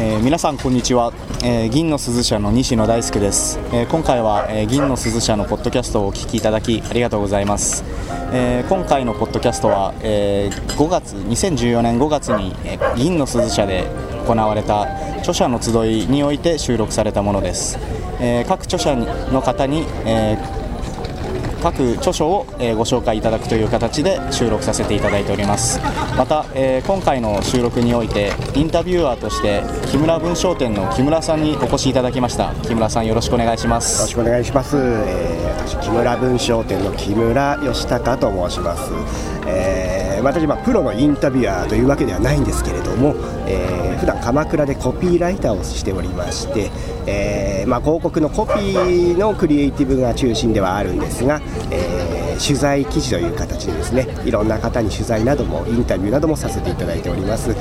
えー、皆さんこんにちは、えー、銀の鈴社の西野大輔です、えー、今回は、え銀の鈴社のポッドキャストをお聞きいただきありがとうございます、え今回のポッドキャストは、え5月2014年5月に、え銀の鈴社で行われた著者の集いにおいて収録されたものです、え各著者の方に、え各著書を、えご紹介いただくという形で収録させていただいております。また、え今回の収録においてインタビュアーとして木村文章店の木村さんにお越しいただきました。木村さんよろしくお願いします。よろしくお願いします、えー、私木村文章店の木村義孝と申します、えー、私はプロのインタビュアーというわけではないんですけれども、えー、普段鎌倉でコピーライターをしておりまして、えーまあ、広告のコピーのクリエイティブが中心ではあるんですが、えー、取材記事という形でですねいろんな方に取材などもインタビューなどもさせていただいております。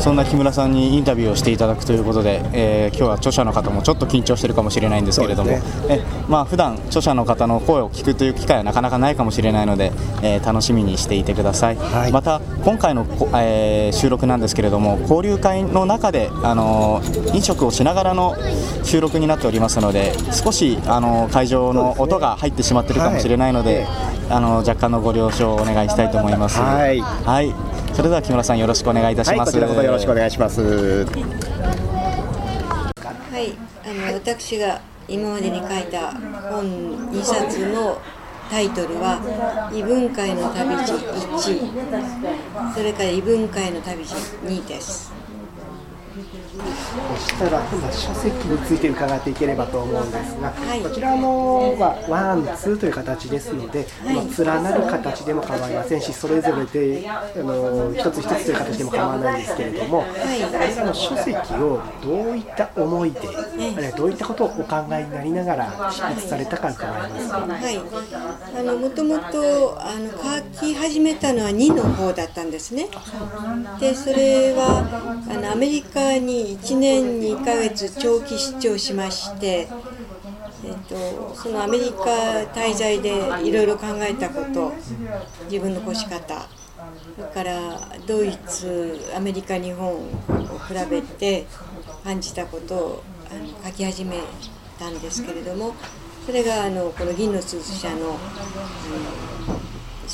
そんな木村さんにインタビューをしていただくということで、えー、今日は著者の方もちょっと緊張しているかもしれないんですけれども、ね、えまあ普段著者の方の声を聞くという機会はなかなかないかもしれないので、えー、楽しみにしていてください、はい、また今回の、えー、収録なんですけれども交流会の中で、あの飲食をしながらの収録になっておりますので少し、あの会場の音が入ってしまっているかもしれないので、はい、あの若干のご了承をお願いしたいと思います。はい、はい。それでは木村さんよろしくお願いいたします、はい、よろしくお願いします。はいあの私が今までに書いた本2冊のタイトルは「異文化への旅路1」それから「異文化への旅路2」ですそしたら今度は書籍について伺っていければと思うんですが、はい、こちらのはワンツーという形ですので、はい、連なる形でも構いませんしそれぞれであの一つ一つという形でも構わないんですけれども、はい、これらの書籍をどういった思いで、あるいはどういったことをお考えになりながら執筆されたか伺いますか？はい、あのもともとあの書き始めたのは2の方だったんですね。でそれはあのアメリカに1年2ヶ月長期出張しまして、えっと、そのアメリカ滞在でいろいろ考えたこと自分の越し方それからドイツアメリカ日本を比べて感じたことをあの書き始めたんですけれどもそれがあのこの「銀の鈴社の」の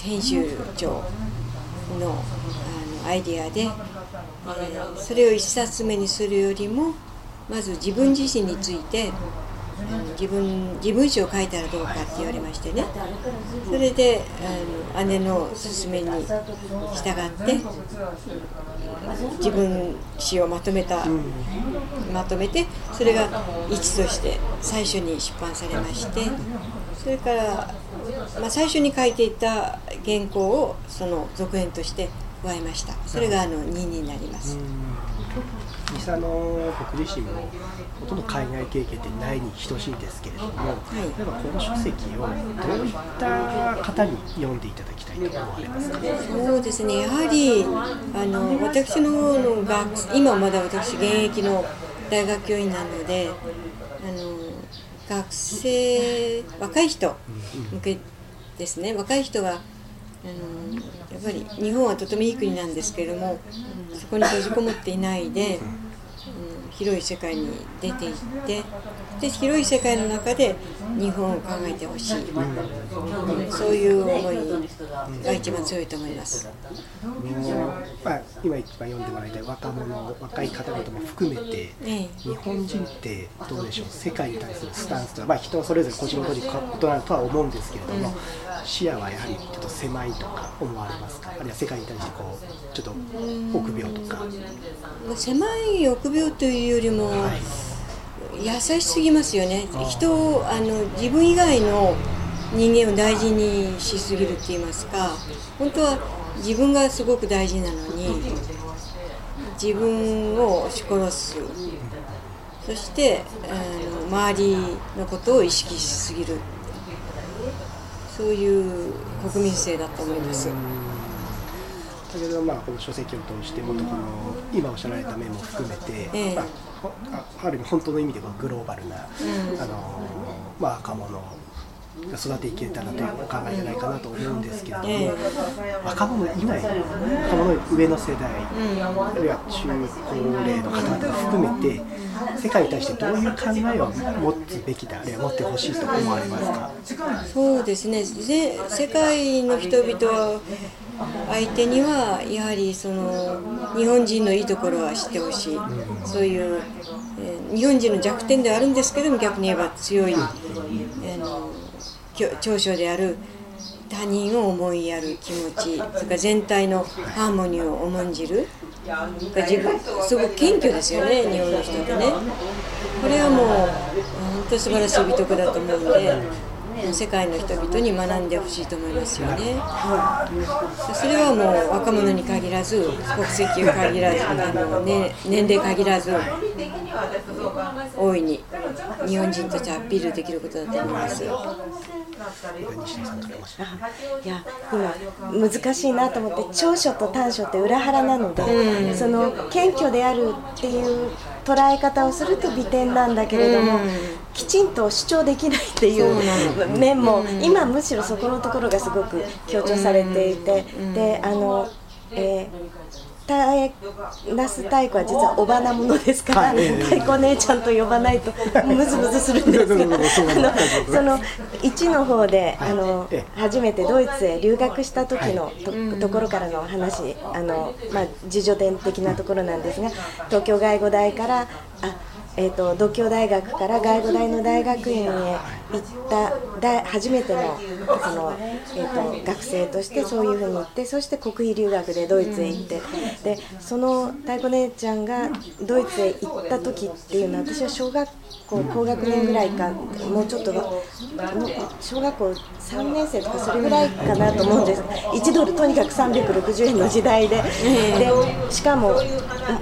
編集長のあのアイデアでそれを1冊目にするよりもまず自分自身について自分自分史を書いたらどうかって言われましてね。それであの姉の勧めに従って自分史をまとめたまとめてそれが一として最初に出版されましてそれから、まあ、最初に書いていた原稿をその続編として加えました。それがあの2になります。実際の僕自身もほとんど海外経験ってないに等しいんですけれども、はい、例えばこの書籍をどういった方に読んでいただきたいと思われますか、そうですね。やはりあの私のの学今まだ私現役の大学教員なのであの学生若い人向けですね。若い人があのやっぱり日本はとてもいい国なんですけれどもそこに閉じこもっていないで、うん、広い世界に出ていってで広い世界の中で日本を考えてほしい、うん、そういう思いが一番強いと思います。まあ、今一番読んでもらいたい若者若い方々も含めて、ええ、日本人ってどうでしょう？世界に対するスタンスとは、まあ、人それぞれ個人個人異なるとは思うんですけれども、うん。視野はやはりちょっと狭いとか思われますか？あるいは世界に対してこうちょっと臆病とか。狭い臆病というよりも、はい、優しすぎますよね。人をあの自分以外の人間を大事にしすぎるって言いますか本当は自分がすごく大事なのに自分を押し殺す。そしてあの周りのことを意識しすぎる。そういう国民性だと思います。だけど、まあ、この書籍を通してもっとこの今おっしゃられた面も含めて、ええ、まあ、ある意味本当の意味ではグローバルな、うん、あのまあ、若者育ていけたらというお考えじゃないかなと思うんですけれども、若者以外若者上の世代、あるいは中高齢の方々を含めて世界に対してどういう考えを持つべきだあるいは持ってほしいと思われますか？そうですね。ぜ世界の人々相手にはやはりその日本人のいいところは知ってほしい、そういう、えー日本人の弱点ではあるんですけども逆に言えば強い、えーの長所である他人を思いやる気持ちそれから全体のハーモニーを重んじる自分すごく謙虚ですよね日本の人ってねこれはもう本当に素晴らしい美徳だと思うんで。世界の人々に学んでほしいと思いますよね。それはもう若者に限らず国籍を限らずあの、ね、年齢限らず大いに日本人としてアピールできることだと思います。いや今難しいなと思って長所と短所って裏腹なので、その謙虚であるっていう捉え方をすると美点なんだけれども、きちんと主張できないっていう面も、今むしろそこのところがすごく強調されていて、であの、えー那須太鼓は実はおばなものですから、太鼓姉ちゃんと呼ばないとムズムズするんですが あのその1の方であの初めてドイツへ留学した時のと,、ところからの話あの、まあ、自助伝的なところなんですが東京外語大からあえー、と独協大学から外語大の大学院へ行っただ初めてのその、えー、と学生としてそういうふうに行ってそして国費留学でドイツへ行ってでその太鼓姉ちゃんがドイツへ行った時っていうのは私は小学校高学年ぐらいかもうちょっともう小学校3年生とかそれぐらいかなと思うんです1ドルとにかく360円の時代ででしかも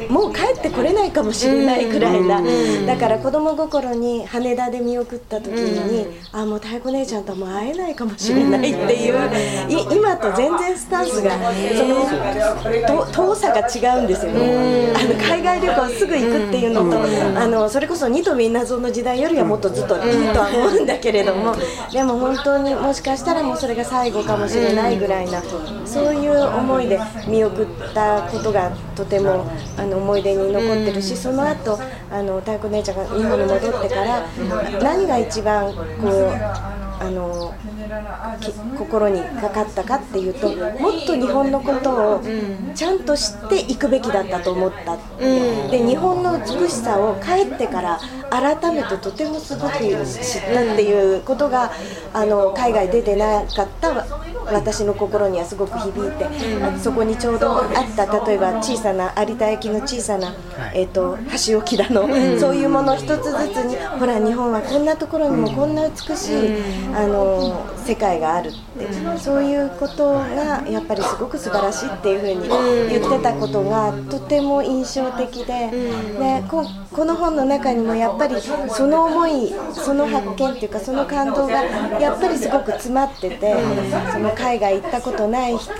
もう帰ってこれないかもしれないくらいな。だから子供心に羽田で見送った時に、あもう太鼓姉ちゃんともう会えないかもしれないっていう、い 今と全然スタンスがそのと遠さが違うんですよ。ね、あの海外旅行すぐ行くっていうのと、あのそれこそ二とみんなぞの時代よりはもっとずっといいとは思うんだけれども、でも本当にもしかしたらもうそれが最後かもしれないぐらいな、そういう思いで見送ったことがとてもあの思い出に残ってるし、その後あの太鼓姉ちゃんが日本に戻ってから何が一番こうあの心にかかったかっていうともっと日本のことをちゃんと知っていくべきだったと思った、で日本の美しさを帰ってから改めてとてもすごく知ったっていうことがあの海外出てなかった私の心にはすごく響いて、そこにちょうどあった例えば小さな有田焼の小さな、えーと、箸置きだの、そういうもの一つずつにほら日本はこんなところにもこんな美しい、あの世界があるってそういうことがやっぱりすごく素晴らしいっていうふうに言ってたことがとても印象的ででここの本の中にもやっぱりその思いその発見っていうかその感動がやっぱりすごく詰まっててその海外行ったことない人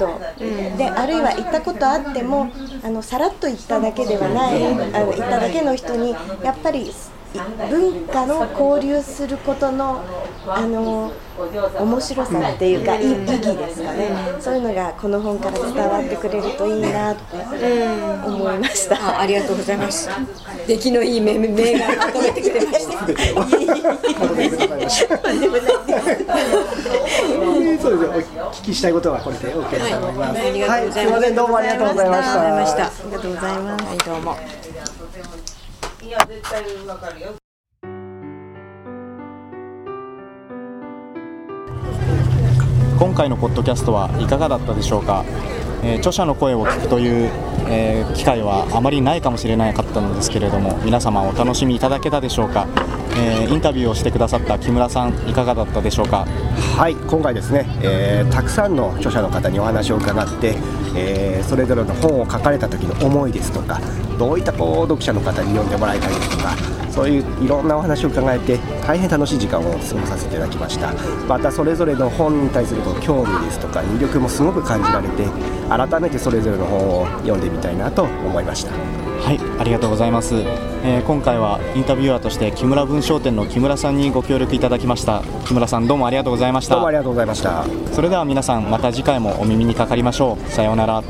であるいは行ったことあってもあのさらっと行っただけではないあの行っただけの人にやっぱり文化の交流することのあの面白さっていうか、意義ですかね、そういうのがこの本から伝わってくれるといいなって思いました。あありがとうございます。出来のいい名名がまとめてくれました。そうですお聞きしたいことはこれで OK だと思います。はい、ありがとうございます。はい、どうもありがとうございました。ありがとうございます。はい、どうも。や、絶対わかるよ。今回のポッドキャストはいかがだったでしょうか、えー、著者の声を聞くという、えー、機会はあまりないかもしれなかったのですけれども皆様お楽しみいただけたでしょうか、えー、インタビューをしてくださった木村さんいかがだったでしょうか？はい今回ですね、えー、たくさんの著者の方にお話を伺って、え、それぞれの本を書かれた時の思いですとかどういったこう読者の方に読んでもらいたいですとかそういういろんなお話を伺えて大変楽しい時間を過ごさせていただきました。またそれぞれの本に対する興味ですとか魅力もすごく感じられて改めてそれぞれの本を読んでみたいなと思いました。はいありがとうございます、えー、今回はインタビュアーとして木村文商店の木村さんにご協力いただきました。木村さんどうもありがとうございました。どうもありがとうございました。それでは皆さんまた次回もお耳にかかりましょう。さようなら